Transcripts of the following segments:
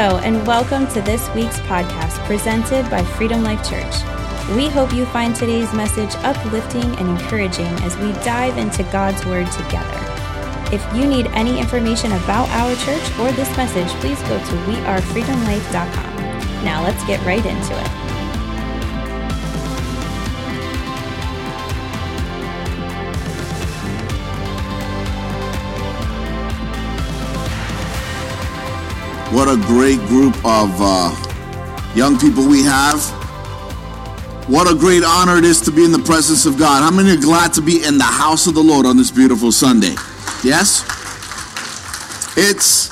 Hello, and welcome to this week's podcast presented by Freedom Life Church. We hope you find today's message uplifting and encouraging as we dive into God's Word together. If you need any information about our church or this message, please go to wearefreedomlife.com. Now let's get right into it. What a great group of uh, young people we have. What a great honor it is to be in the presence of God. How many are glad to be in the house of the Lord on this beautiful Sunday? Yes? It's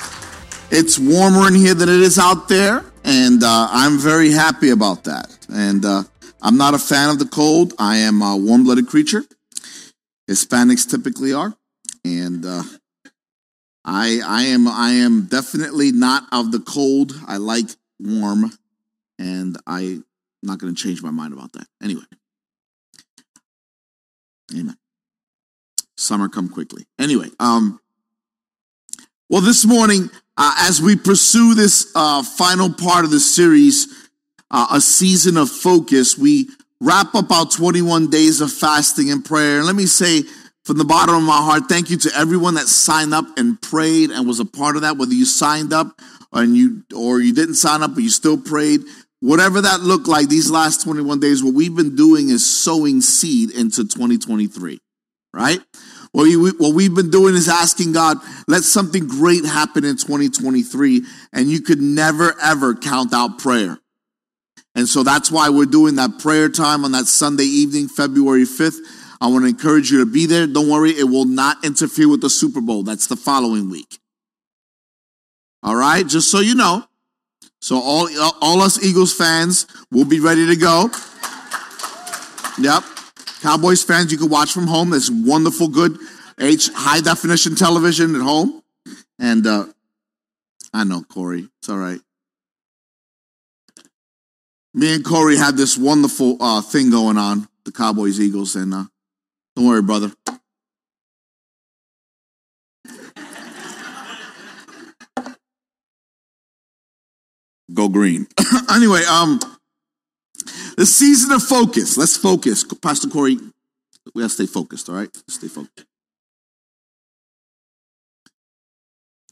it's warmer in here than it is out there, and uh, I'm very happy about that. And uh, I'm not a fan of the cold. I am a warm-blooded creature. Hispanics typically are, and uh, I I am I am definitely not of the cold. I like warm, and I'm not going to change my mind about that. Anyway, amen. Summer come quickly. Anyway, um, well, this morning uh, as we pursue this uh, final part of the series, uh, a season of focus, we wrap up our 21 days of fasting and prayer. And let me say from the bottom of my heart, thank you to everyone that signed up and prayed and was a part of that, whether you signed up and you or you didn't sign up but you still prayed. Whatever that looked like these last 21 days, what we've been doing is sowing seed into 2023, right? What, we, what we've been doing is asking God, let something great happen in 2023. And you could never, ever count out prayer. And so that's why we're doing that prayer time on that Sunday evening, February 5th. I want to encourage you to be there. Don't worry, it will not interfere with the Super Bowl. That's the following week. All right, just so you know. So all all us Eagles fans will be ready to go. Yep. Cowboys fans, you can watch from home. There's wonderful, good H high definition television at home. And uh I know, Corey. It's all right. Me and Corey had this wonderful uh thing going on, the Cowboys Eagles, and uh don't worry, brother. Go green. anyway, um, the season of focus. Let's focus. Pastor Corey, we gotta stay focused, all right? Stay focused.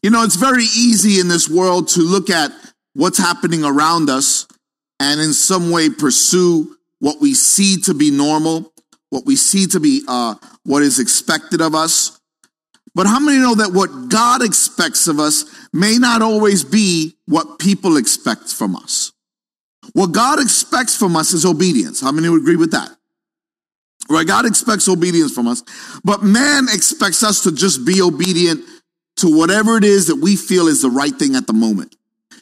You know, it's very easy in this world to look at what's happening around us and in some way pursue what we see to be normal what we see to be uh, what is expected of us. But how many know that what God expects of us may not always be what people expect from us? What God expects from us is obedience. How many would agree with that? Right? God expects obedience from us, but man expects us to just be obedient to whatever it is that we feel is the right thing at the moment.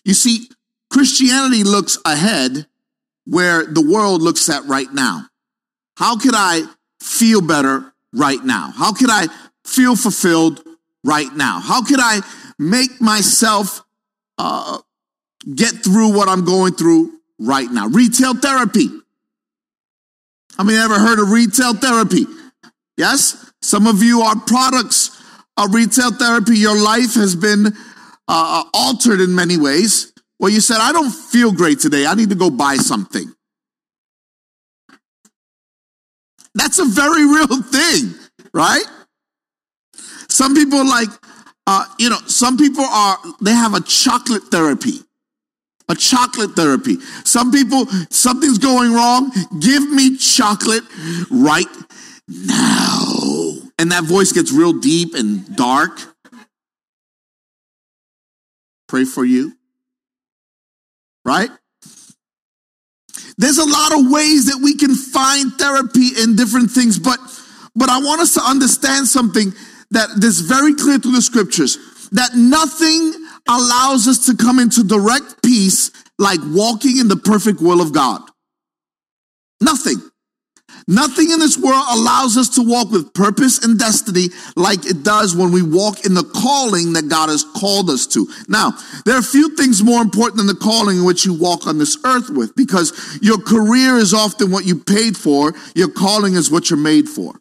You see, Christianity looks ahead where the world looks at right now. How could I feel better right now? How could I feel fulfilled right now? How could I make myself uh, get through what I'm going through right now? Retail therapy. I mean, ever heard of retail therapy? Yes? Some of you are products of retail therapy. Your life has been uh, altered in many ways. Well, you said, I don't feel great today. I need to go buy something. That's a very real thing, right? Some people like, uh, you know, some people are, they have a chocolate therapy. A chocolate therapy. Some people, something's going wrong. Give me chocolate right now. And that voice gets real deep and dark. Pray for you. Right? There's a lot of ways that we can find therapy in different things, but but I want us to understand something that is very clear through the scriptures that nothing allows us to come into direct peace like walking in the perfect will of God. Nothing. Nothing in this world allows us to walk with purpose and destiny like it does when we walk in the calling that God has called us to. Now, there are few things more important than the calling in which you walk on this earth with because your career is often what you paid for. Your calling is what you're made for.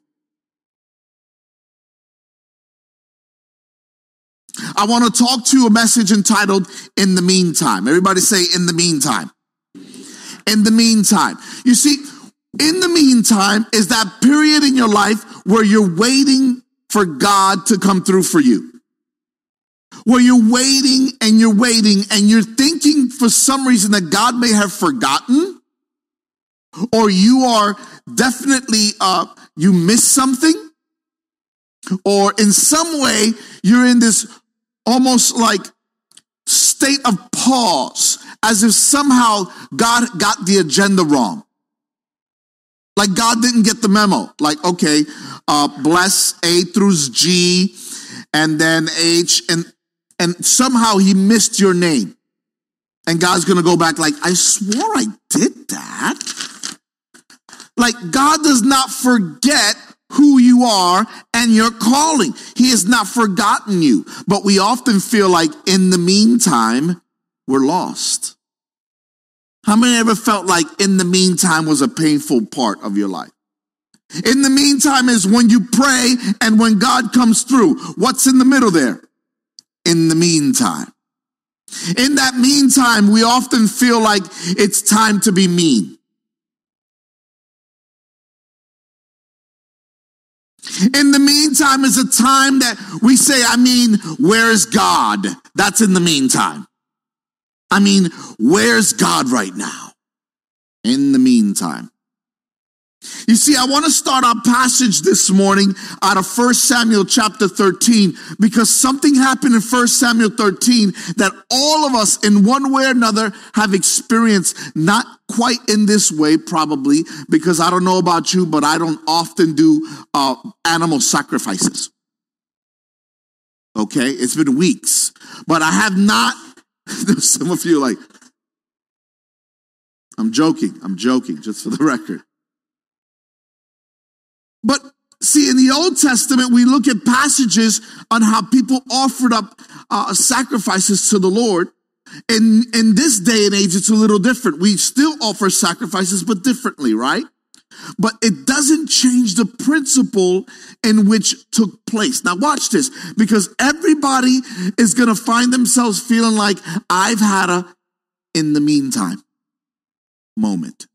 I want to talk to you a message entitled In the Meantime. Everybody say, In the Meantime. In the meantime. You see, in the meantime is that period in your life where you're waiting for God to come through for you. Where you're waiting and you're waiting and you're thinking for some reason that God may have forgotten or you are definitely, uh, you miss something or in some way you're in this almost like state of pause as if somehow God got the agenda wrong. Like God didn't get the memo. Like, okay, uh, bless A through G and then H and, and somehow he missed your name. And God's going to go back like, I swore I did that. Like God does not forget who you are and your calling. He has not forgotten you, but we often feel like in the meantime, we're lost. How many ever felt like in the meantime was a painful part of your life? In the meantime is when you pray and when God comes through. What's in the middle there? In the meantime. In that meantime, we often feel like it's time to be mean. In the meantime is a time that we say, I mean, where's God? That's in the meantime. I mean, where's God right now? In the meantime. You see, I want to start our passage this morning out of 1 Samuel chapter 13 because something happened in 1 Samuel 13 that all of us in one way or another have experienced, not quite in this way probably, because I don't know about you, but I don't often do uh, animal sacrifices. Okay, it's been weeks, but I have not. Some of you like, I'm joking. I'm joking, just for the record. But see, in the Old Testament, we look at passages on how people offered up uh, sacrifices to the Lord. In, in this day and age, it's a little different. We still offer sacrifices, but differently, right? But it doesn't change the principle in which took place. Now watch this, because everybody is going to find themselves feeling like I've had a in the meantime moment.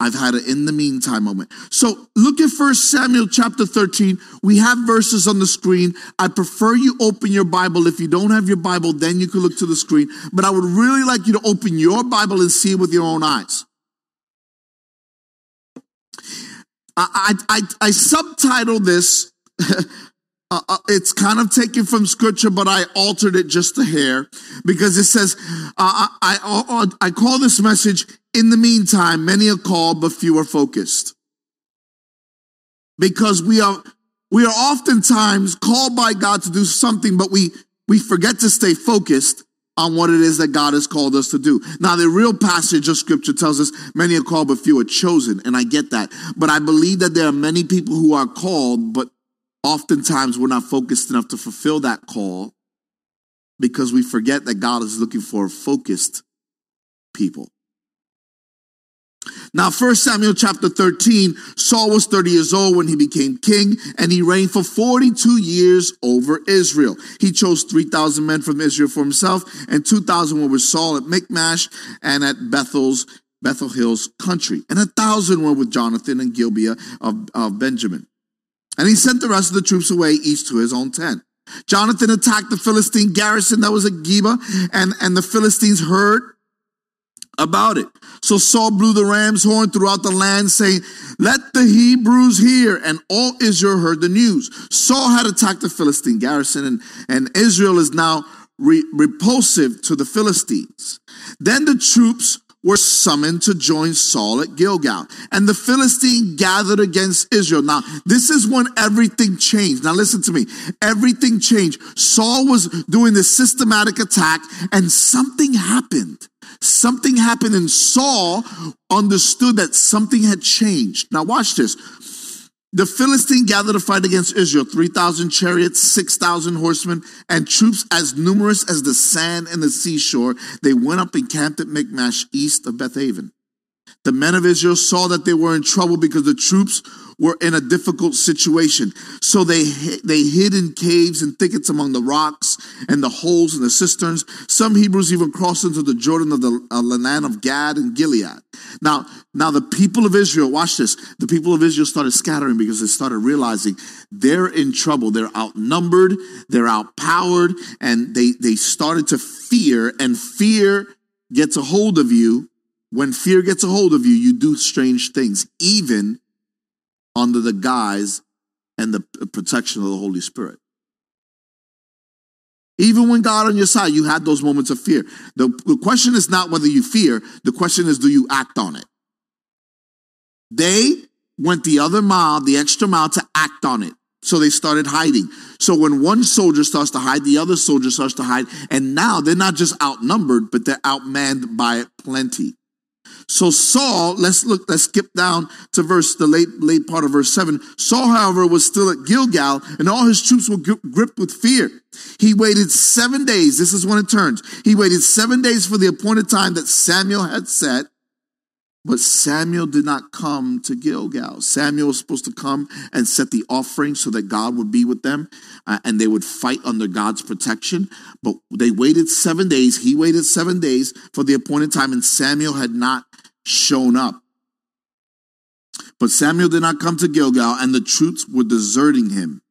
I've had an in the meantime moment. So look at First Samuel chapter 13. We have verses on the screen. I prefer you open your Bible. If you don't have your Bible, then you can look to the screen. But I would really like you to open your Bible and see it with your own eyes. I, I, I, subtitled this Uh, uh, it's kind of taken from scripture, but I altered it just a hair because it says, uh, I, I, I call this message, in the meantime, many are called, but few are focused. Because we are, we are oftentimes called by God to do something, but we, we forget to stay focused on what it is that God has called us to do. Now, the real passage of scripture tells us many are called, but few are chosen. And I get that. But I believe that there are many people who are called, but oftentimes we're not focused enough to fulfill that call because we forget that God is looking for focused people. Now, 1 Samuel chapter 13, Saul was 30 years old when he became king, and he reigned for 42 years over Israel. He chose 3,000 men from Israel for himself, and 2,000 were with Saul at Michmash and at Bethel's, Bethel Hills country, and a thousand were with Jonathan and Gibeah of, of Benjamin. And he sent the rest of the troops away each to his own tent. Jonathan attacked the Philistine garrison that was at Geba, and, and the Philistines heard about it. So Saul blew the ram's horn throughout the land, saying, Let the Hebrews hear. And all Israel heard the news. Saul had attacked the Philistine garrison, and, and Israel is now re- repulsive to the Philistines. Then the troops were summoned to join Saul at Gilgal. And the Philistine gathered against Israel. Now, this is when everything changed. Now, listen to me. Everything changed. Saul was doing this systematic attack, and something happened. Something happened, and Saul understood that something had changed. Now, watch this. The Philistine gathered to fight against Israel 3,000 chariots, 6,000 horsemen, and troops as numerous as the sand and the seashore. They went up and camped at Michmash, east of Bethaven. The men of Israel saw that they were in trouble because the troops were in a difficult situation. So they, they hid in caves and thickets among the rocks and the holes in the cisterns. Some Hebrews even crossed into the Jordan of the uh, land of Gad and Gilead. Now, now the people of Israel, watch this. The people of Israel started scattering because they started realizing they're in trouble. They're outnumbered, they're outpowered, and they, they started to fear, and fear gets a hold of you. When fear gets a hold of you, you do strange things, even under the guise and the protection of the Holy Spirit. Even when God on your side, you had those moments of fear. The, the question is not whether you fear, the question is do you act on it? They went the other mile, the extra mile to act on it. So they started hiding. So when one soldier starts to hide, the other soldier starts to hide. And now they're not just outnumbered, but they're outmanned by plenty. So Saul, let's look, let's skip down to verse, the late, late part of verse seven. Saul, however, was still at Gilgal and all his troops were gripped with fear. He waited seven days. This is when it turns. He waited seven days for the appointed time that Samuel had set. But Samuel did not come to Gilgal. Samuel was supposed to come and set the offering so that God would be with them uh, and they would fight under God's protection. But they waited seven days. He waited seven days for the appointed time, and Samuel had not shown up. But Samuel did not come to Gilgal, and the troops were deserting him.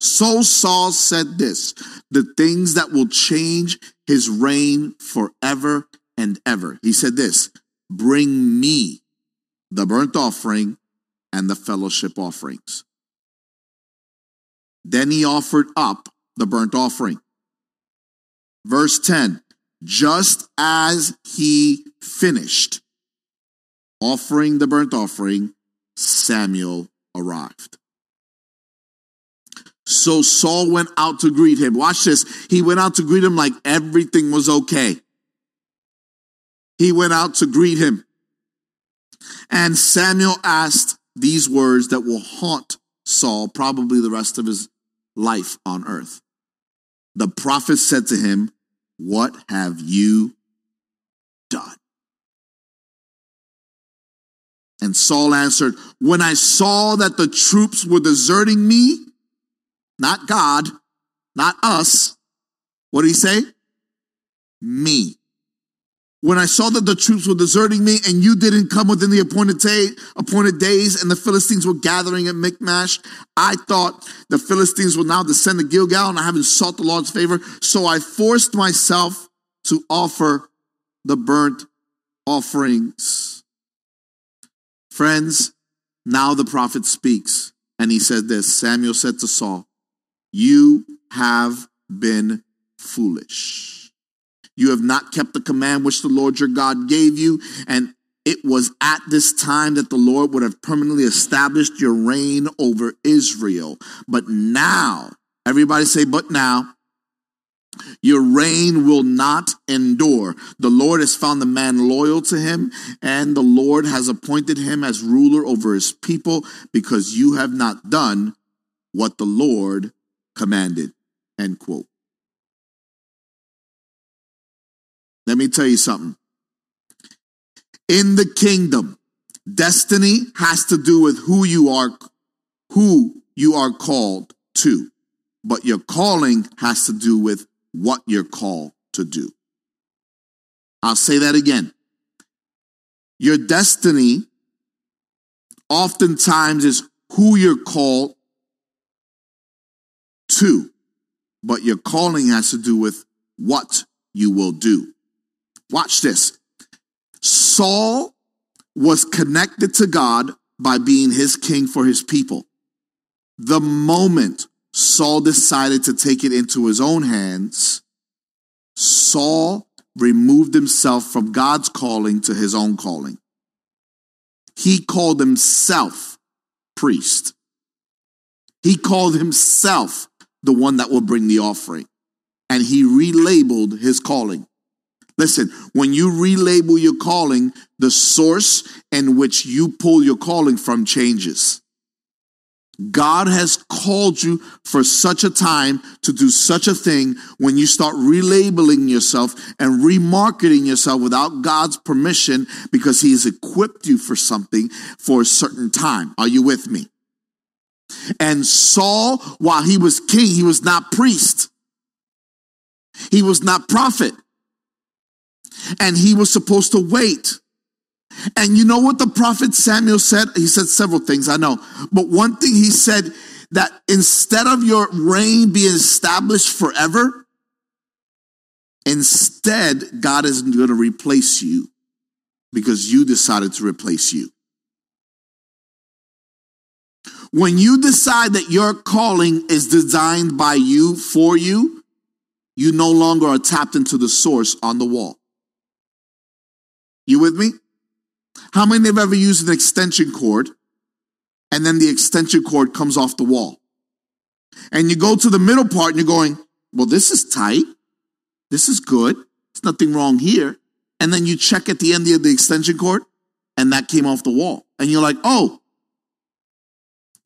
So Saul said this the things that will change his reign forever and ever. He said this Bring me the burnt offering and the fellowship offerings. Then he offered up the burnt offering. Verse 10 Just as he finished offering the burnt offering, Samuel arrived. So Saul went out to greet him. Watch this. He went out to greet him like everything was okay he went out to greet him. And Samuel asked these words that will haunt Saul probably the rest of his life on earth. The prophet said to him, What have you done? And Saul answered, When I saw that the troops were deserting me, not God, not us, what did he say? Me when I saw that the troops were deserting me and you didn't come within the appointed, day, appointed days and the Philistines were gathering at Michmash, I thought the Philistines will now descend to Gilgal and I haven't sought the Lord's favor. So I forced myself to offer the burnt offerings. Friends, now the prophet speaks and he said this Samuel said to Saul, You have been foolish. You have not kept the command which the Lord your God gave you. And it was at this time that the Lord would have permanently established your reign over Israel. But now, everybody say, but now, your reign will not endure. The Lord has found the man loyal to him, and the Lord has appointed him as ruler over his people because you have not done what the Lord commanded. End quote. Let me tell you something. In the kingdom, destiny has to do with who you are, who you are called to. But your calling has to do with what you're called to do. I'll say that again. Your destiny oftentimes is who you're called to, but your calling has to do with what you will do. Watch this. Saul was connected to God by being his king for his people. The moment Saul decided to take it into his own hands, Saul removed himself from God's calling to his own calling. He called himself priest. He called himself the one that will bring the offering. And he relabeled his calling. Listen, when you relabel your calling, the source in which you pull your calling from changes. God has called you for such a time to do such a thing when you start relabeling yourself and remarketing yourself without God's permission because He has equipped you for something for a certain time. Are you with me? And Saul, while he was king, he was not priest. he was not prophet. And he was supposed to wait. And you know what the prophet Samuel said? He said several things, I know. But one thing he said that instead of your reign being established forever, instead, God is going to replace you because you decided to replace you. When you decide that your calling is designed by you for you, you no longer are tapped into the source on the wall. You with me? How many have ever used an extension cord and then the extension cord comes off the wall? And you go to the middle part and you're going, well, this is tight. This is good. There's nothing wrong here. And then you check at the end of the extension cord and that came off the wall. And you're like, oh,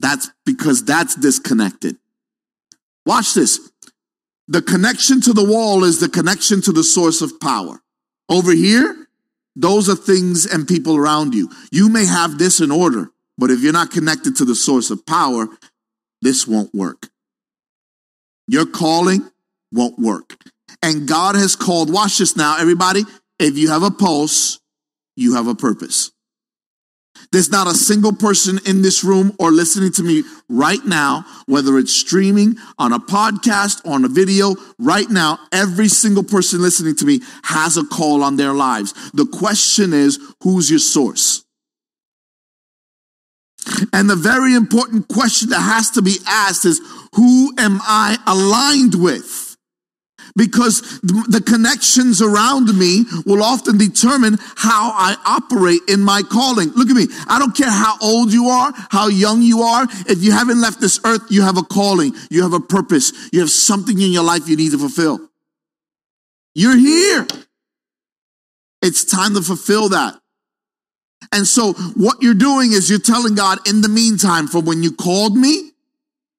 that's because that's disconnected. Watch this. The connection to the wall is the connection to the source of power. Over here, those are things and people around you. You may have this in order, but if you're not connected to the source of power, this won't work. Your calling won't work. And God has called, watch this now, everybody. If you have a pulse, you have a purpose. There's not a single person in this room or listening to me right now, whether it's streaming on a podcast, on a video, right now, every single person listening to me has a call on their lives. The question is, who's your source? And the very important question that has to be asked is, who am I aligned with? Because the connections around me will often determine how I operate in my calling. Look at me. I don't care how old you are, how young you are. If you haven't left this earth, you have a calling. You have a purpose. You have something in your life you need to fulfill. You're here. It's time to fulfill that. And so what you're doing is you're telling God in the meantime, from when you called me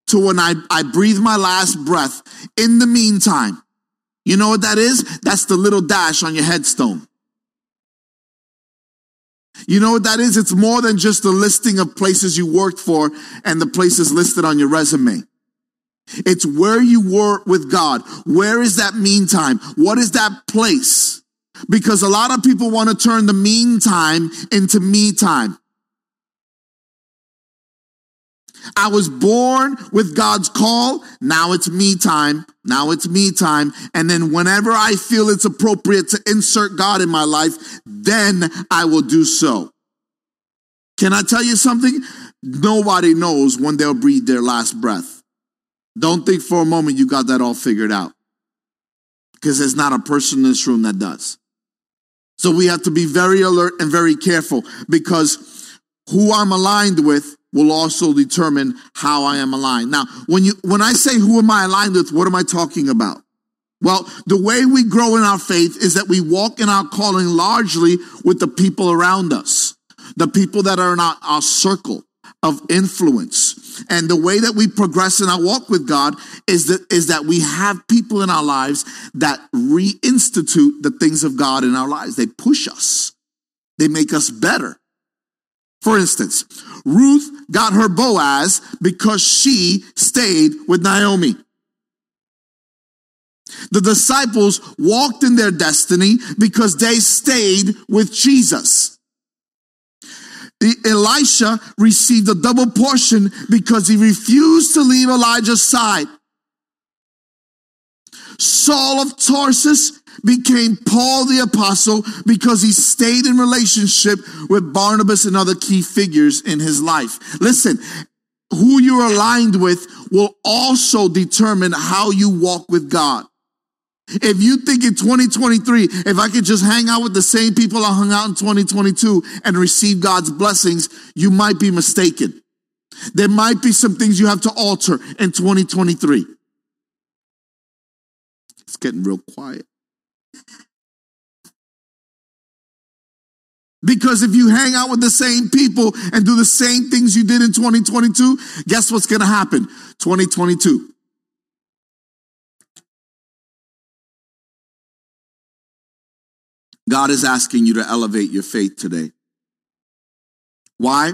to when I, I breathe my last breath, in the meantime, you know what that is? That's the little dash on your headstone. You know what that is? It's more than just a listing of places you worked for and the places listed on your resume. It's where you were with God. Where is that meantime? What is that place? Because a lot of people want to turn the meantime into me time. I was born with God's call. Now it's me time. Now it's me time. And then whenever I feel it's appropriate to insert God in my life, then I will do so. Can I tell you something? Nobody knows when they'll breathe their last breath. Don't think for a moment you got that all figured out. Because there's not a person in this room that does. So we have to be very alert and very careful because who I'm aligned with will also determine how I am aligned. Now, when you, when I say who am I aligned with, what am I talking about? Well, the way we grow in our faith is that we walk in our calling largely with the people around us, the people that are in our, our circle of influence. And the way that we progress in our walk with God is that, is that we have people in our lives that reinstitute the things of God in our lives. They push us. They make us better. For instance, Ruth got her Boaz because she stayed with Naomi. The disciples walked in their destiny because they stayed with Jesus. Elisha received a double portion because he refused to leave Elijah's side. Saul of Tarsus became Paul the apostle because he stayed in relationship with Barnabas and other key figures in his life. Listen, who you're aligned with will also determine how you walk with God. If you think in 2023, if I could just hang out with the same people I hung out in 2022 and receive God's blessings, you might be mistaken. There might be some things you have to alter in 2023. It's getting real quiet. Because if you hang out with the same people and do the same things you did in 2022, guess what's going to happen? 2022. God is asking you to elevate your faith today. Why?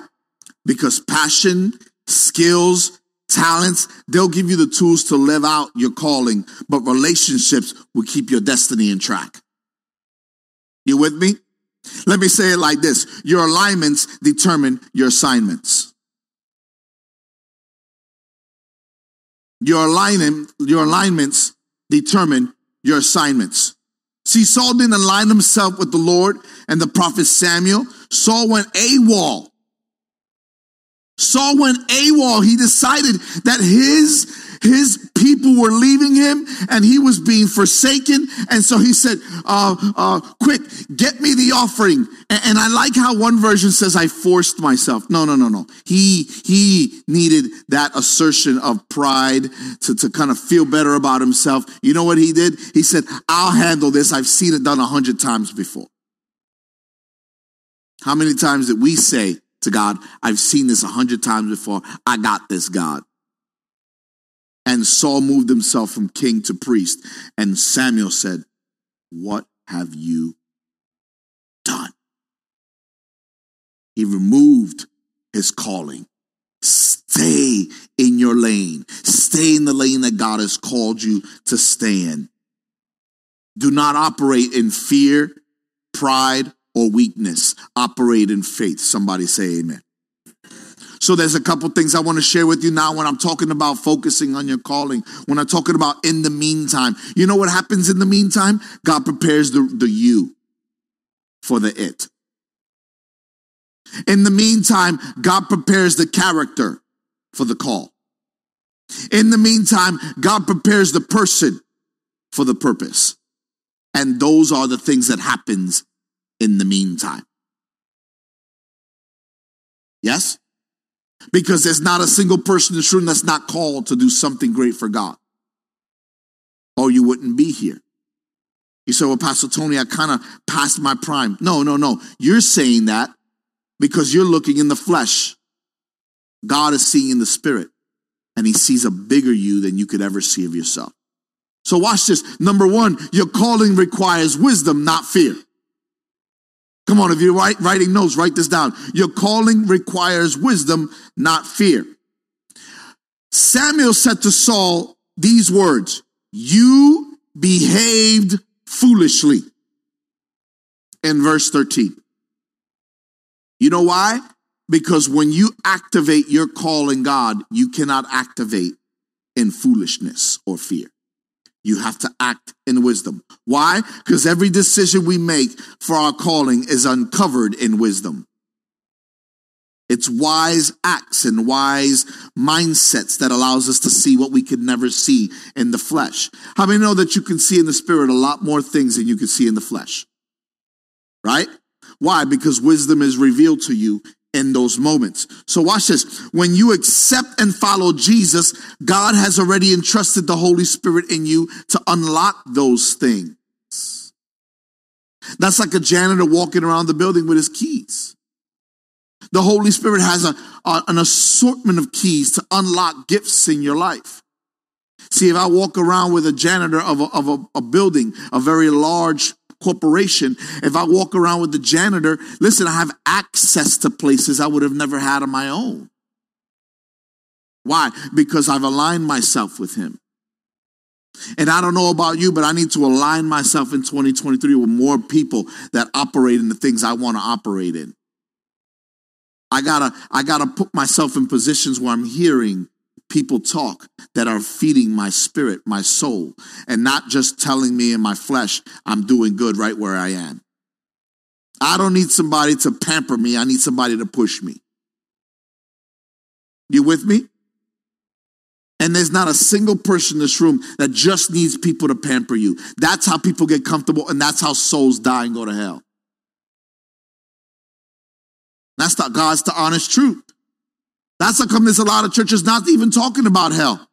Because passion, skills, talents, they'll give you the tools to live out your calling, but relationships will keep your destiny in track. You with me? Let me say it like this. Your alignments determine your assignments. Your alignment, your alignments determine your assignments. See, Saul didn't align himself with the Lord and the prophet Samuel. Saul went AWOL. Saul went AWOL. He decided that his his people were leaving him and he was being forsaken. And so he said, uh, uh, quick, get me the offering. And, and I like how one version says, I forced myself. No, no, no, no. He, he needed that assertion of pride to, to kind of feel better about himself. You know what he did? He said, I'll handle this. I've seen it done a hundred times before. How many times did we say to God, I've seen this a hundred times before. I got this, God. And Saul moved himself from king to priest. And Samuel said, What have you done? He removed his calling. Stay in your lane. Stay in the lane that God has called you to stay in. Do not operate in fear, pride, or weakness. Operate in faith. Somebody say amen. So there's a couple things I want to share with you now when I'm talking about focusing on your calling. When I'm talking about in the meantime, you know what happens in the meantime? God prepares the, the you for the it. In the meantime, God prepares the character for the call. In the meantime, God prepares the person for the purpose. And those are the things that happens in the meantime. Yes? Because there's not a single person in this room that's not called to do something great for God. Or you wouldn't be here. You say, well, Pastor Tony, I kind of passed my prime. No, no, no. You're saying that because you're looking in the flesh. God is seeing in the spirit, and he sees a bigger you than you could ever see of yourself. So watch this. Number one, your calling requires wisdom, not fear. Come on, if you're writing notes, write this down. Your calling requires wisdom, not fear. Samuel said to Saul these words, You behaved foolishly. In verse 13. You know why? Because when you activate your calling God, you cannot activate in foolishness or fear. You have to act in wisdom. Why? Because every decision we make for our calling is uncovered in wisdom. It's wise acts and wise mindsets that allows us to see what we could never see in the flesh. How many know that you can see in the spirit a lot more things than you can see in the flesh? Right? Why? Because wisdom is revealed to you in those moments. So watch this. When you accept and follow Jesus, God has already entrusted the Holy Spirit in you to unlock those things. That's like a janitor walking around the building with his keys. The Holy Spirit has a, a, an assortment of keys to unlock gifts in your life. See, if I walk around with a janitor of a, of a, a building, a very large corporation, if I walk around with the janitor, listen, I have access to places I would have never had on my own. Why? Because I've aligned myself with him. And I don't know about you, but I need to align myself in 2023 with more people that operate in the things I want to operate in. I gotta, I gotta put myself in positions where I'm hearing people talk that are feeding my spirit, my soul, and not just telling me in my flesh, I'm doing good right where I am. I don't need somebody to pamper me. I need somebody to push me. You with me? And there's not a single person in this room that just needs people to pamper you. That's how people get comfortable, and that's how souls die and go to hell. That's the God's the honest truth. That's how come there's a lot of churches not even talking about hell.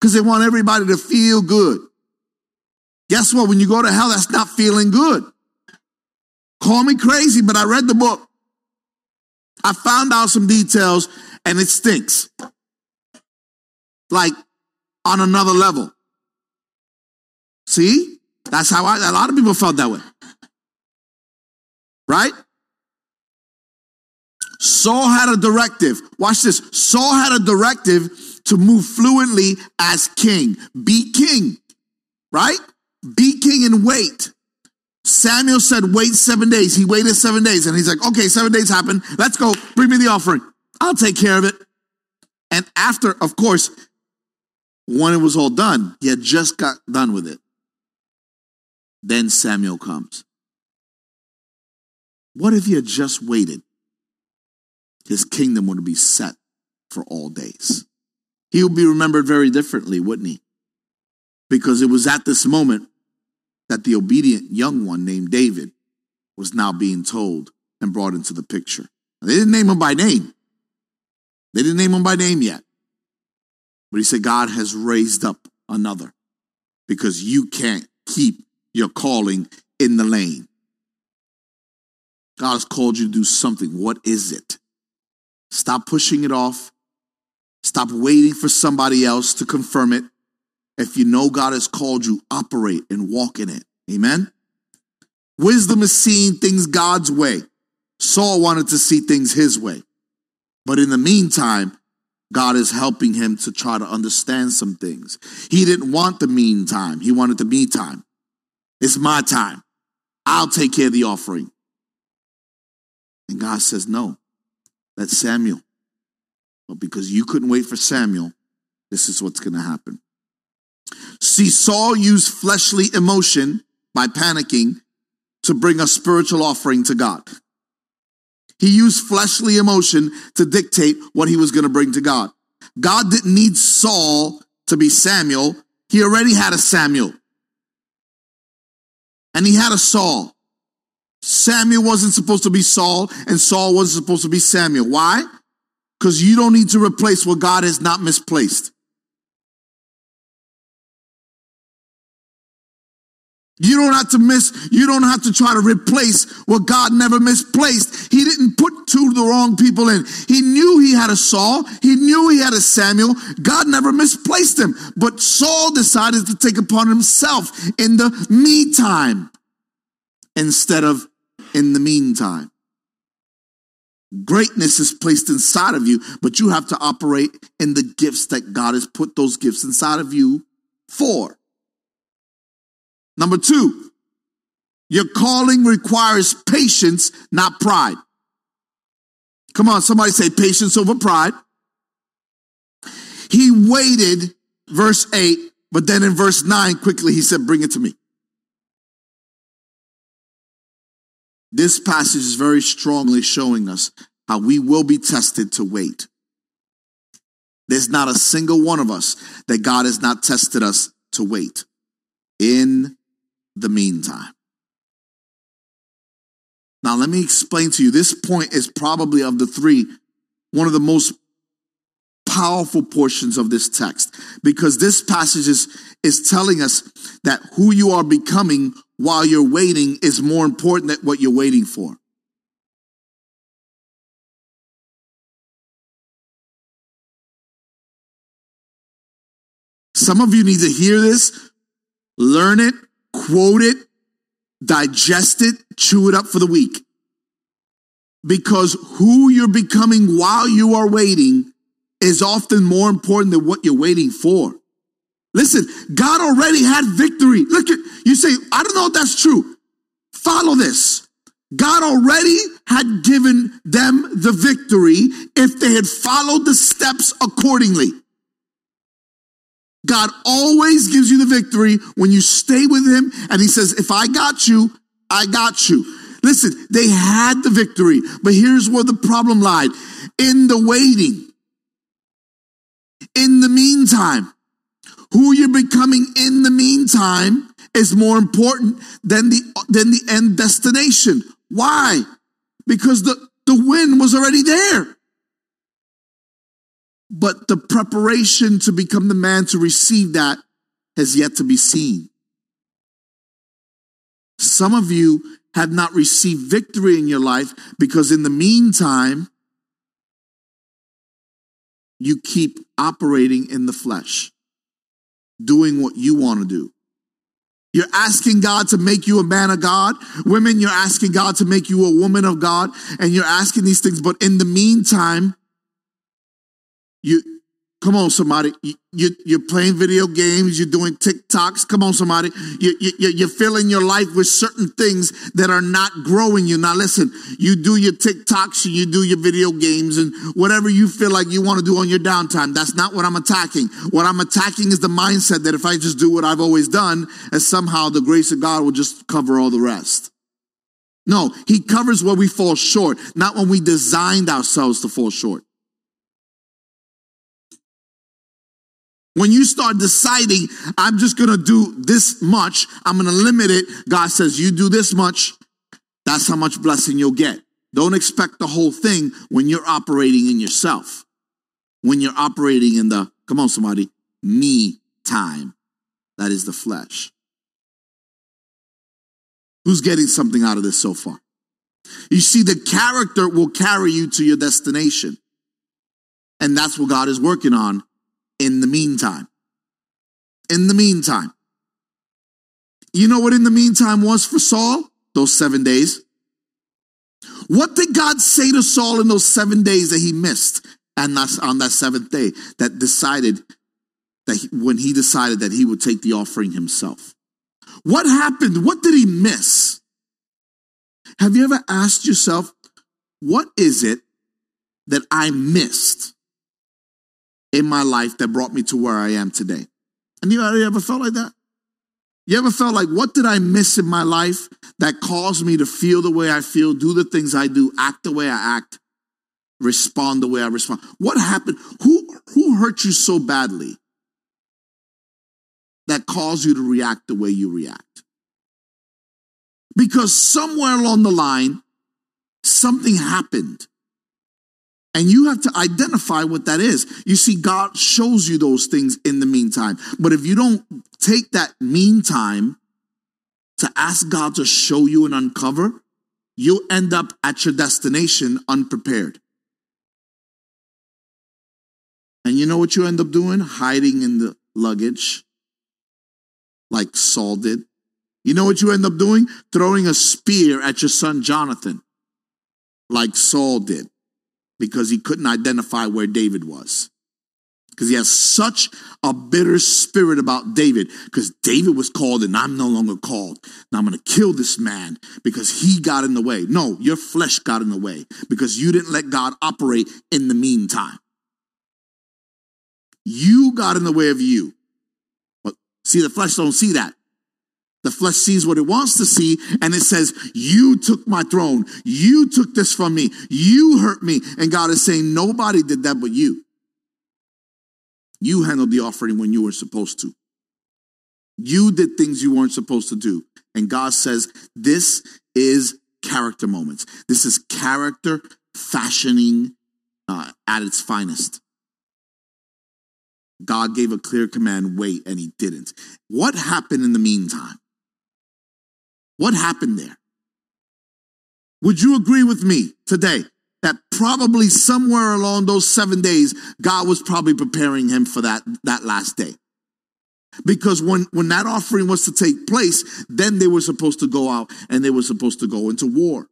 Because they want everybody to feel good. Guess what? When you go to hell, that's not feeling good. Call me crazy, but I read the book. I found out some details and it stinks. Like on another level. See? That's how I, a lot of people felt that way. Right? Saul had a directive. Watch this. Saul had a directive to move fluently as king. Be king, right? Be king and wait. Samuel said, wait seven days. He waited seven days and he's like, okay, seven days happened. Let's go. Bring me the offering. I'll take care of it. And after, of course, when it was all done, he had just got done with it. Then Samuel comes. What if he had just waited? His kingdom would be set for all days. He would be remembered very differently, wouldn't he? Because it was at this moment that the obedient young one named David was now being told and brought into the picture. They didn't name him by name. They didn't name him by name yet. But he said, God has raised up another because you can't keep your calling in the lane. God has called you to do something. What is it? Stop pushing it off. Stop waiting for somebody else to confirm it. If you know God has called you, operate and walk in it. Amen. Wisdom is seeing things God's way. Saul wanted to see things his way. But in the meantime, God is helping him to try to understand some things. He didn't want the meantime, he wanted the me time. It's my time. I'll take care of the offering. And God says, No, that's Samuel. But because you couldn't wait for Samuel, this is what's going to happen. See, Saul used fleshly emotion by panicking to bring a spiritual offering to God. He used fleshly emotion to dictate what he was going to bring to God. God didn't need Saul to be Samuel. He already had a Samuel. And he had a Saul. Samuel wasn't supposed to be Saul, and Saul wasn't supposed to be Samuel. Why? Because you don't need to replace what God has not misplaced. You don't have to miss, you don't have to try to replace what God never misplaced. He didn't put two of the wrong people in. He knew he had a Saul. He knew he had a Samuel. God never misplaced him. But Saul decided to take upon himself in the meantime instead of in the meantime. Greatness is placed inside of you, but you have to operate in the gifts that God has put those gifts inside of you for. Number two, your calling requires patience, not pride. Come on, somebody say patience over pride. He waited, verse 8, but then in verse 9, quickly he said, Bring it to me. This passage is very strongly showing us how we will be tested to wait. There's not a single one of us that God has not tested us to wait in the meantime. Now, let me explain to you this point is probably of the three one of the most powerful portions of this text because this passage is, is telling us that who you are becoming while you're waiting is more important than what you're waiting for. Some of you need to hear this, learn it, quote it, digest it, chew it up for the week. Because who you're becoming while you are waiting is often more important than what you're waiting for. Listen, God already had victory. Look at, you say, I don't know if that's true. Follow this. God already had given them the victory if they had followed the steps accordingly. God always gives you the victory when you stay with him and he says, if I got you, I got you. Listen, they had the victory, but here's where the problem lied. In the waiting, in the meantime, who you're becoming in the meantime is more important than the, than the end destination. Why? Because the, the win was already there but the preparation to become the man to receive that has yet to be seen. Some of you have not received victory in your life because in the meantime, you keep operating in the flesh, doing what you want to do. You're asking God to make you a man of God. Women, you're asking God to make you a woman of God. And you're asking these things, but in the meantime, you Come on, somebody. You, you're playing video games. You're doing TikToks. Come on, somebody. You, you, you're filling your life with certain things that are not growing you. Now, listen, you do your TikToks and you do your video games and whatever you feel like you want to do on your downtime. That's not what I'm attacking. What I'm attacking is the mindset that if I just do what I've always done, that somehow the grace of God will just cover all the rest. No, He covers where we fall short, not when we designed ourselves to fall short. When you start deciding, I'm just going to do this much, I'm going to limit it, God says, you do this much, that's how much blessing you'll get. Don't expect the whole thing when you're operating in yourself. When you're operating in the, come on, somebody, me time. That is the flesh. Who's getting something out of this so far? You see, the character will carry you to your destination. And that's what God is working on in the meantime. In the meantime. You know what in the meantime was for Saul? Those seven days. What did God say to Saul in those seven days that he missed? And that's on that seventh day that decided that he, when he decided that he would take the offering himself. What happened? What did he miss? Have you ever asked yourself, what is it that I missed? In my life that brought me to where I am today. And you ever felt like that? You ever felt like, what did I miss in my life that caused me to feel the way I feel, do the things I do, act the way I act, respond the way I respond? What happened? Who, who hurt you so badly that caused you to react the way you react? Because somewhere along the line, something happened and you have to identify what that is. You see, God shows you those things in the meantime. But if you don't take that meantime to ask God to show you and uncover, you'll end up at your destination unprepared. And you know what you end up doing? Hiding in the luggage, like Saul did. You know what you end up doing? Throwing a spear at your son Jonathan, like Saul did because he couldn't identify where David was. Because he has such a bitter spirit about David, because David was called and I'm no longer called. Now I'm going to kill this man because he got in the way. No, your flesh got in the way because you didn't let God operate in the meantime. You got in the way of you. But see, the flesh don't see that. The flesh sees what it wants to see and it says, You took my throne. You took this from me. You hurt me. And God is saying, Nobody did that but you. You handled the offering when you were supposed to. You did things you weren't supposed to do. And God says, This is character moments. This is character fashioning uh, at its finest. God gave a clear command, wait, and he didn't. What happened in the meantime? What happened there? Would you agree with me today that probably somewhere along those seven days, God was probably preparing him for that, that last day? Because when, when that offering was to take place, then they were supposed to go out and they were supposed to go into war.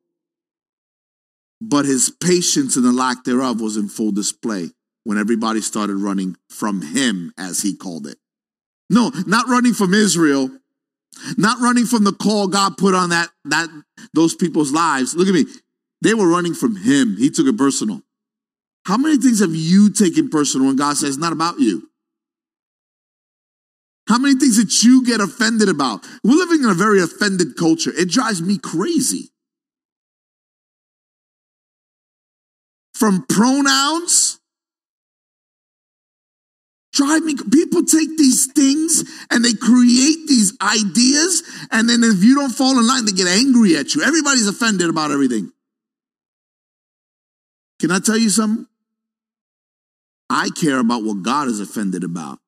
But his patience and the lack thereof was in full display when everybody started running from him, as he called it. No, not running from Israel, not running from the call God put on that, that, those people's lives. Look at me. They were running from him. He took it personal. How many things have you taken personal when God says it's not about you? How many things that you get offended about? We're living in a very offended culture. It drives me crazy. From pronouns drive me. People take these things and they create these ideas, and then if you don't fall in line, they get angry at you. Everybody's offended about everything. Can I tell you something? I care about what God is offended about.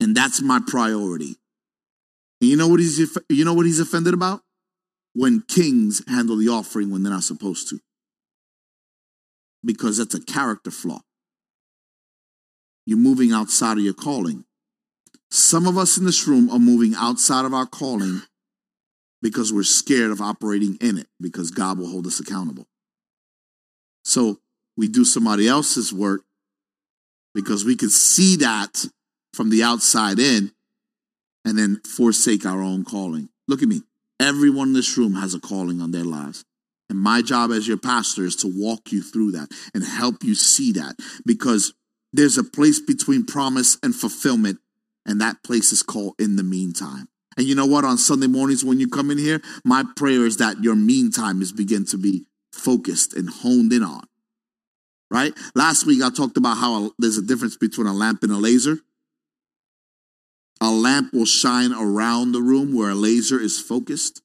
And that's my priority. And you know what he's you know what he's offended about? When kings handle the offering when they're not supposed to. Because that's a character flaw you're moving outside of your calling. Some of us in this room are moving outside of our calling because we're scared of operating in it because God will hold us accountable. So we do somebody else's work because we can see that from the outside in and then forsake our own calling. Look at me. Everyone in this room has a calling on their lives. And my job as your pastor is to walk you through that and help you see that because there's a place between promise and fulfillment, and that place is called in the meantime. And you know what? On Sunday mornings when you come in here, my prayer is that your meantime is begin to be focused and honed in on. Right? Last week I talked about how there's a difference between a lamp and a laser. A lamp will shine around the room where a laser is focused.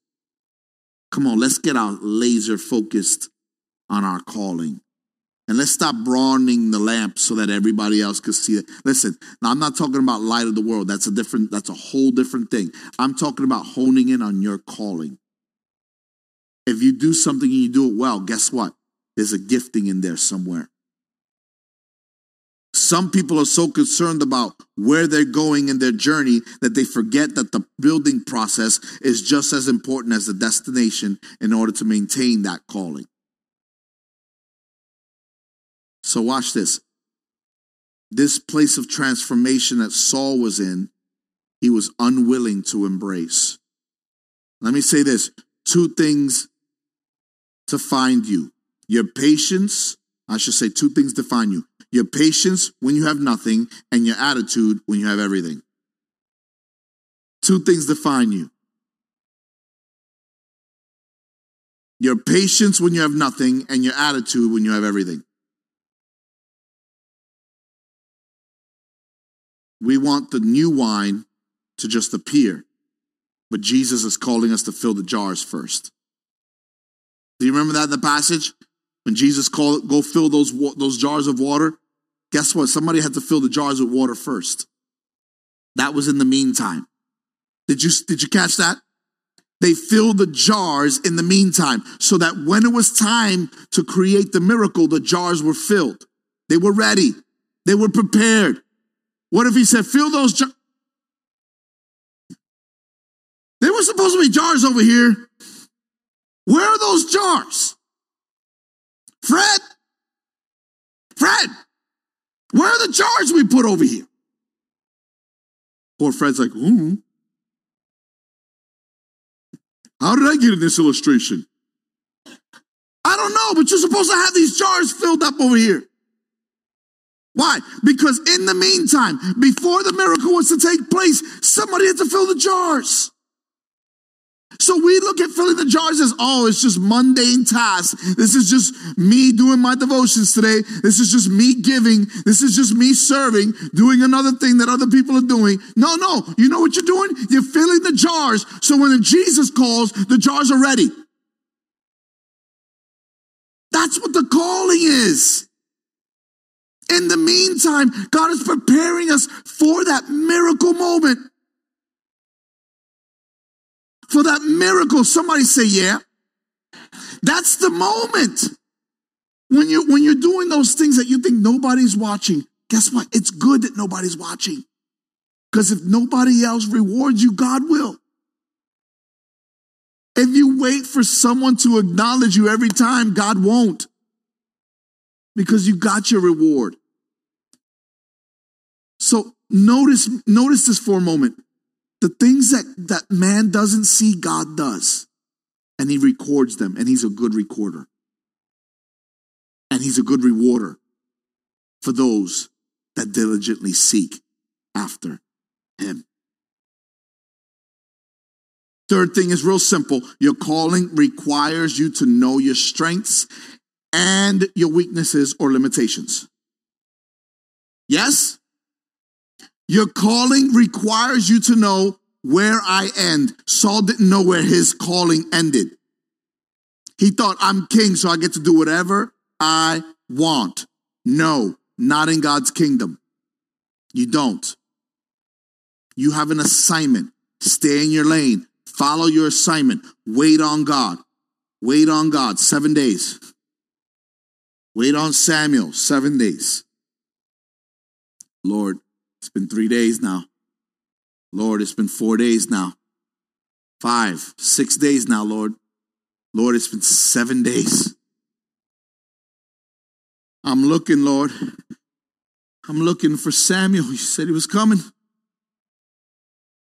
Come on, let's get our laser focused on our calling. And let's stop broadening the lamp so that everybody else can see it. Listen, now I'm not talking about light of the world. That's a different, that's a whole different thing. I'm talking about honing in on your calling. If you do something and you do it well, guess what? There's a gifting in there somewhere. Some people are so concerned about where they're going in their journey that they forget that the building process is just as important as the destination in order to maintain that calling. So, watch this. This place of transformation that Saul was in, he was unwilling to embrace. Let me say this two things to find you your patience, I should say, two things define you your patience when you have nothing, and your attitude when you have everything. Two things define you your patience when you have nothing, and your attitude when you have everything. We want the new wine to just appear, but Jesus is calling us to fill the jars first. Do you remember that in the passage? When Jesus called, go fill those, those jars of water. Guess what? Somebody had to fill the jars with water first. That was in the meantime. Did you, did you catch that? They filled the jars in the meantime so that when it was time to create the miracle, the jars were filled. They were ready. They were prepared. What if he said, fill those jars? They were supposed to be jars over here. Where are those jars? Fred? Fred, where are the jars we put over here? Poor Fred's like, hmm. How did I get in this illustration? I don't know, but you're supposed to have these jars filled up over here. Why? Because in the meantime, before the miracle was to take place, somebody had to fill the jars. So we look at filling the jars as, oh, it's just mundane tasks. This is just me doing my devotions today. This is just me giving. This is just me serving, doing another thing that other people are doing. No, no. You know what you're doing? You're filling the jars. So when Jesus calls, the jars are ready. That's what the calling is. In the meantime, God is preparing us for that miracle moment for that miracle. Somebody say, yeah. That's the moment. When you when you're doing those things that you think nobody's watching, guess what? It's good that nobody's watching. Because if nobody else rewards you, God will. If you wait for someone to acknowledge you every time, God won't. Because you got your reward. So notice, notice this for a moment. The things that, that man doesn't see, God does. And he records them, and he's a good recorder. And he's a good rewarder for those that diligently seek after him. Third thing is real simple. Your calling requires you to know your strengths and your weaknesses or limitations. Yes? Your calling requires you to know where I end. Saul didn't know where his calling ended. He thought, I'm king, so I get to do whatever I want. No, not in God's kingdom. You don't. You have an assignment. Stay in your lane. Follow your assignment. Wait on God. Wait on God. Seven days. Wait on Samuel. Seven days. Lord, it's been three days now. Lord, it's been four days now. Five, six days now, Lord. Lord, it's been seven days. I'm looking, Lord. I'm looking for Samuel. He said he was coming.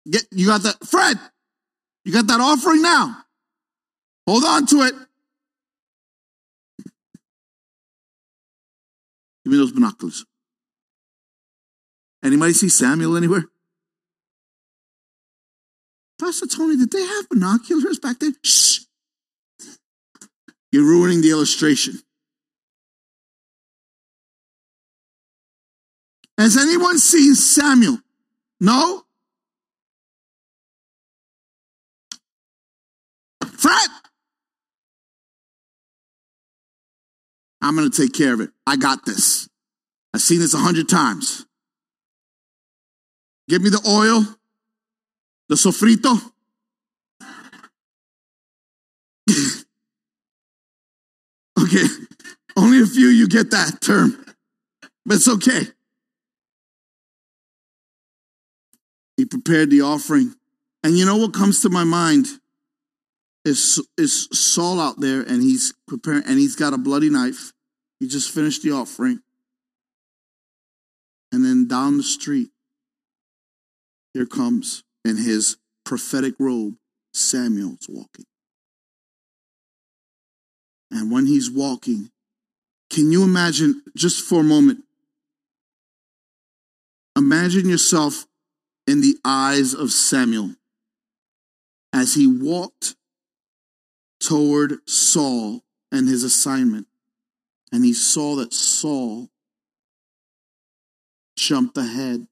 Get you got that Fred? You got that offering now? Hold on to it. Give me those binoculars. Anybody see Samuel anywhere? Pastor Tony, did they have binoculars back then? Shh. You're ruining the illustration. Has anyone seen Samuel? No? Fred! I'm going to take care of it. I got this. I've seen this a hundred times. Give me the oil, the sofrito. okay, only a few you get that term, but it's okay. He prepared the offering. And you know what comes to my mind? Is is Saul out there and he's preparing and he's got a bloody knife. He just finished the offering. And then down the street, here comes in his prophetic robe, Samuel's walking. And when he's walking, can you imagine, just for a moment, imagine yourself in the eyes of Samuel as he walked toward Saul and his assignment. And he saw that Saul jumped ahead.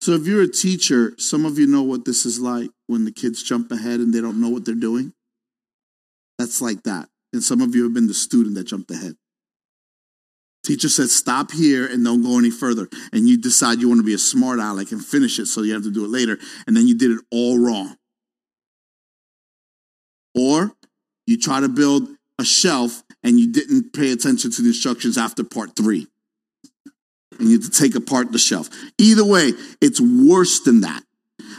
So, if you're a teacher, some of you know what this is like when the kids jump ahead and they don't know what they're doing. That's like that. And some of you have been the student that jumped ahead. Teacher says, stop here and don't go any further. And you decide you want to be a smart aleck and finish it, so you have to do it later. And then you did it all wrong. Or you try to build a shelf and you didn't pay attention to the instructions after part three. And you to take apart the shelf. Either way, it's worse than that.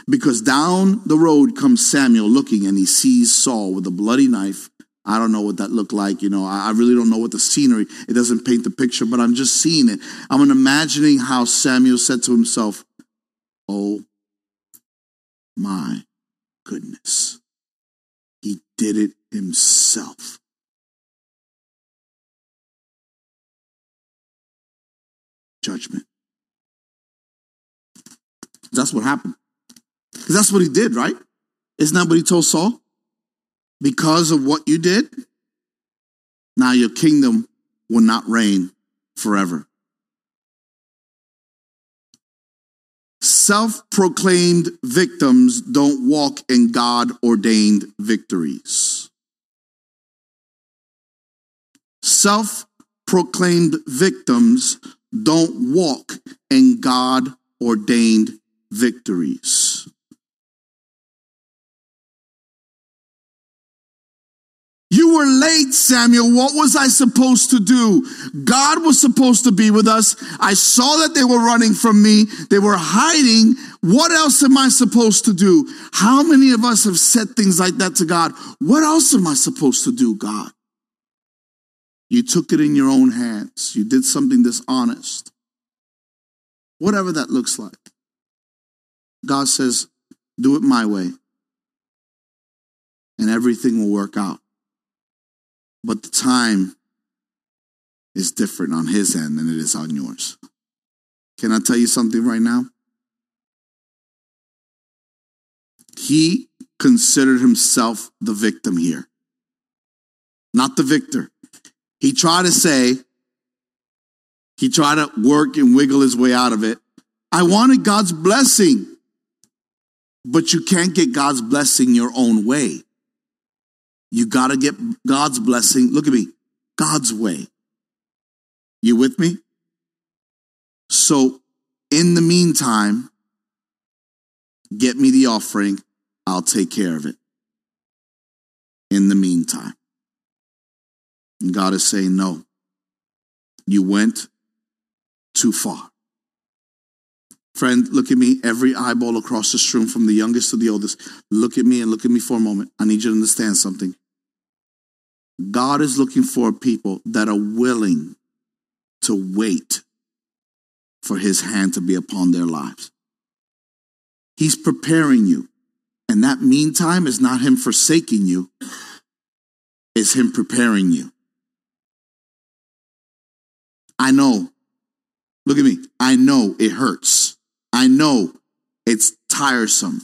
Because down the road comes Samuel looking and he sees Saul with a bloody knife. I don't know what that looked like. You know, I really don't know what the scenery, it doesn't paint the picture, but I'm just seeing it. I'm imagining how Samuel said to himself, Oh my goodness. He did it himself. Judgment. That's what happened. Because that's what he did, right? Isn't that what he told Saul? Because of what you did, now your kingdom will not reign forever. Self proclaimed victims don't walk in God ordained victories. Self proclaimed victims don't walk in God ordained victories. You were late, Samuel. What was I supposed to do? God was supposed to be with us. I saw that they were running from me. They were hiding. What else am I supposed to do? How many of us have said things like that to God? What else am I supposed to do, God? You took it in your own hands. You did something dishonest. Whatever that looks like. God says, do it my way. And everything will work out. But the time is different on his end than it is on yours. Can I tell you something right now? He considered himself the victim here, not the victor. He tried to say, he tried to work and wiggle his way out of it. I wanted God's blessing, but you can't get God's blessing your own way. You got to get God's blessing. Look at me, God's way. You with me? So, in the meantime, get me the offering. I'll take care of it. In the meantime. And God is saying, no, you went too far. Friend, look at me, every eyeball across this room, from the youngest to the oldest. Look at me and look at me for a moment. I need you to understand something. God is looking for people that are willing to wait for his hand to be upon their lives. He's preparing you. And that meantime is not him forsaking you, it's him preparing you. I know. Look at me. I know it hurts. I know it's tiresome.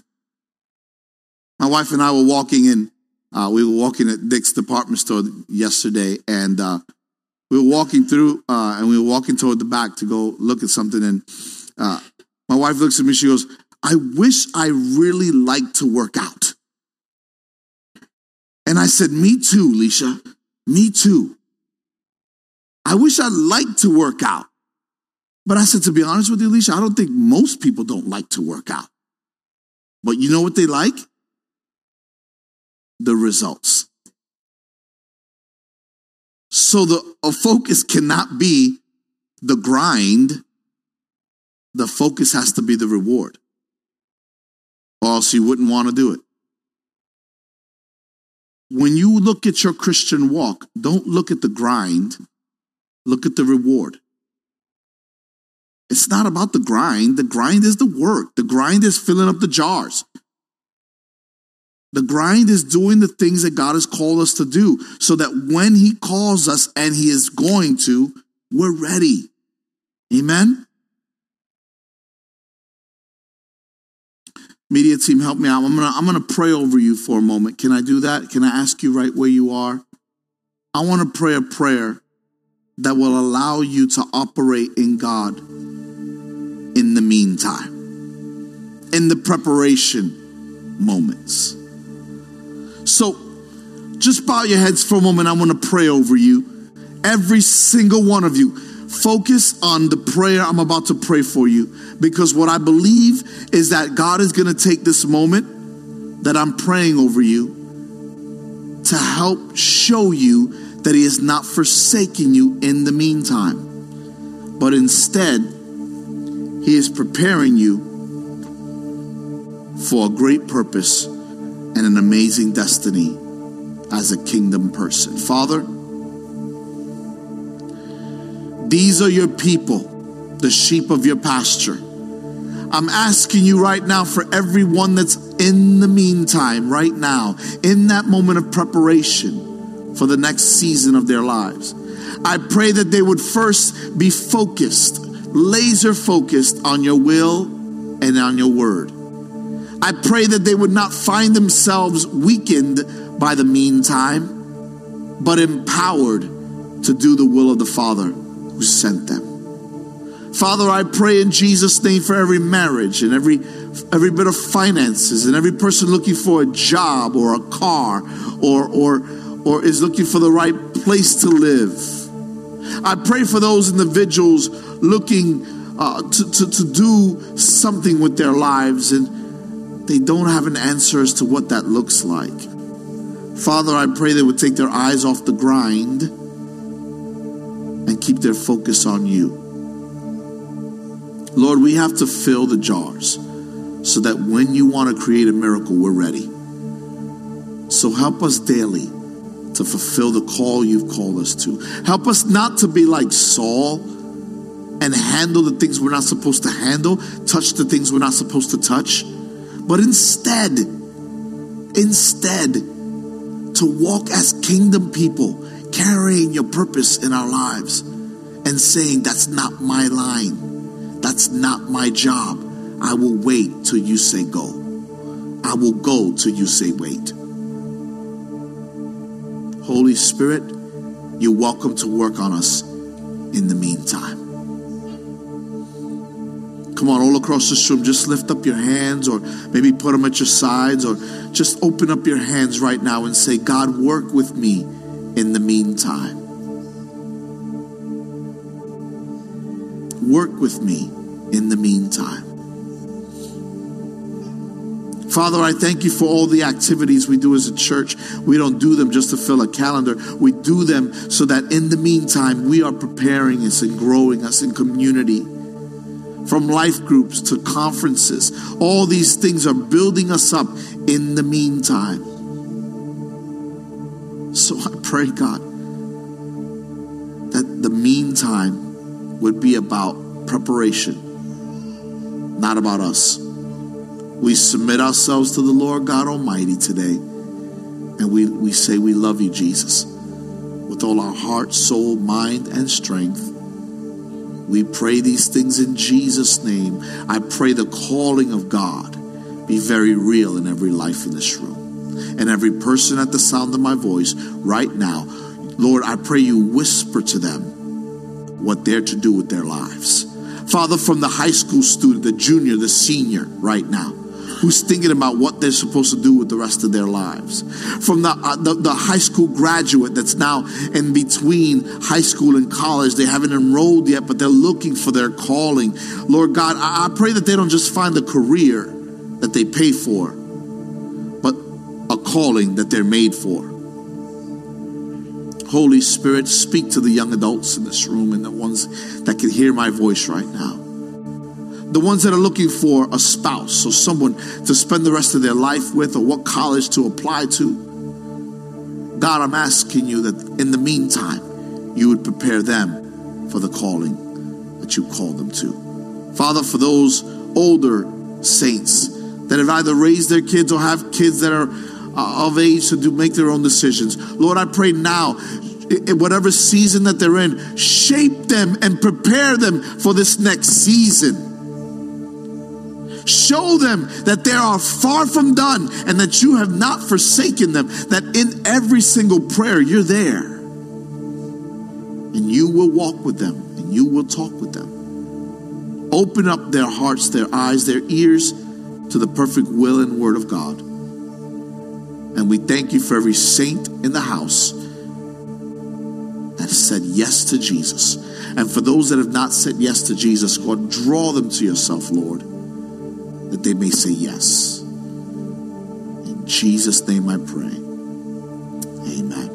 My wife and I were walking in, uh, we were walking at Dick's department store yesterday, and uh, we were walking through, uh, and we were walking toward the back to go look at something. And uh, my wife looks at me, she goes, I wish I really liked to work out. And I said, Me too, Leisha. Me too. I wish I liked to work out. But I said, to be honest with you, Leisha, I don't think most people don't like to work out. But you know what they like? The results. So the a focus cannot be the grind. The focus has to be the reward. Or else you wouldn't want to do it. When you look at your Christian walk, don't look at the grind, look at the reward. It's not about the grind. The grind is the work. The grind is filling up the jars. The grind is doing the things that God has called us to do so that when He calls us and He is going to, we're ready. Amen? Media team, help me out. I'm gonna, I'm gonna pray over you for a moment. Can I do that? Can I ask you right where you are? I want to pray a prayer that will allow you to operate in God in the meantime, in the preparation moments. So just bow your heads for a moment. I want to pray over you. Every single one of you. Focus on the prayer I'm about to pray for you because what I believe is that God is going to take this moment that I'm praying over you to help show you that He is not forsaking you in the meantime, but instead, He is preparing you for a great purpose and an amazing destiny as a kingdom person. Father, these are your people, the sheep of your pasture. I'm asking you right now for everyone that's in the meantime, right now, in that moment of preparation for the next season of their lives. I pray that they would first be focused, laser focused on your will and on your word. I pray that they would not find themselves weakened by the meantime, but empowered to do the will of the Father who sent them. Father, I pray in Jesus' name for every marriage and every every bit of finances and every person looking for a job or a car or or or is looking for the right place to live. I pray for those individuals looking uh, to, to, to do something with their lives and they don't have an answer as to what that looks like. Father, I pray they would take their eyes off the grind and keep their focus on you. Lord, we have to fill the jars so that when you want to create a miracle, we're ready. So help us daily to fulfill the call you've called us to. Help us not to be like Saul and handle the things we're not supposed to handle, touch the things we're not supposed to touch, but instead, instead, to walk as kingdom people, carrying your purpose in our lives and saying, That's not my line. That's not my job. I will wait till you say go. I will go till you say wait. Holy Spirit, you're welcome to work on us in the meantime. Come on, all across this room, just lift up your hands or maybe put them at your sides or just open up your hands right now and say, God, work with me in the meantime. Work with me in the meantime. Father, I thank you for all the activities we do as a church. We don't do them just to fill a calendar. We do them so that in the meantime, we are preparing us and growing us in community. From life groups to conferences, all these things are building us up in the meantime. So I pray, God, that the meantime would be about preparation, not about us. We submit ourselves to the Lord God Almighty today, and we, we say we love you, Jesus, with all our heart, soul, mind, and strength. We pray these things in Jesus' name. I pray the calling of God be very real in every life in this room and every person at the sound of my voice right now. Lord, I pray you whisper to them what they're to do with their lives. Father, from the high school student, the junior, the senior, right now, who's thinking about what they're supposed to do with the rest of their lives. From the, uh, the, the, high school graduate that's now in between high school and college, they haven't enrolled yet, but they're looking for their calling. Lord God, I, I pray that they don't just find a career that they pay for, but a calling that they're made for. Holy Spirit, speak to the young adults in this room and the ones that can hear my voice right now the ones that are looking for a spouse or someone to spend the rest of their life with or what college to apply to. God, I'm asking you that in the meantime, you would prepare them for the calling that you called them to. Father, for those older saints that have either raised their kids or have kids that are uh, of age to do make their own decisions, Lord, I pray now in whatever season that they're in, shape them and prepare them for this next season. Show them that they are far from done and that you have not forsaken them, that in every single prayer you're there. And you will walk with them and you will talk with them. Open up their hearts, their eyes, their ears to the perfect will and word of God. And we thank you for every saint in the house that said yes to Jesus. And for those that have not said yes to Jesus, God, draw them to yourself, Lord that they may say yes. In Jesus' name I pray. Amen.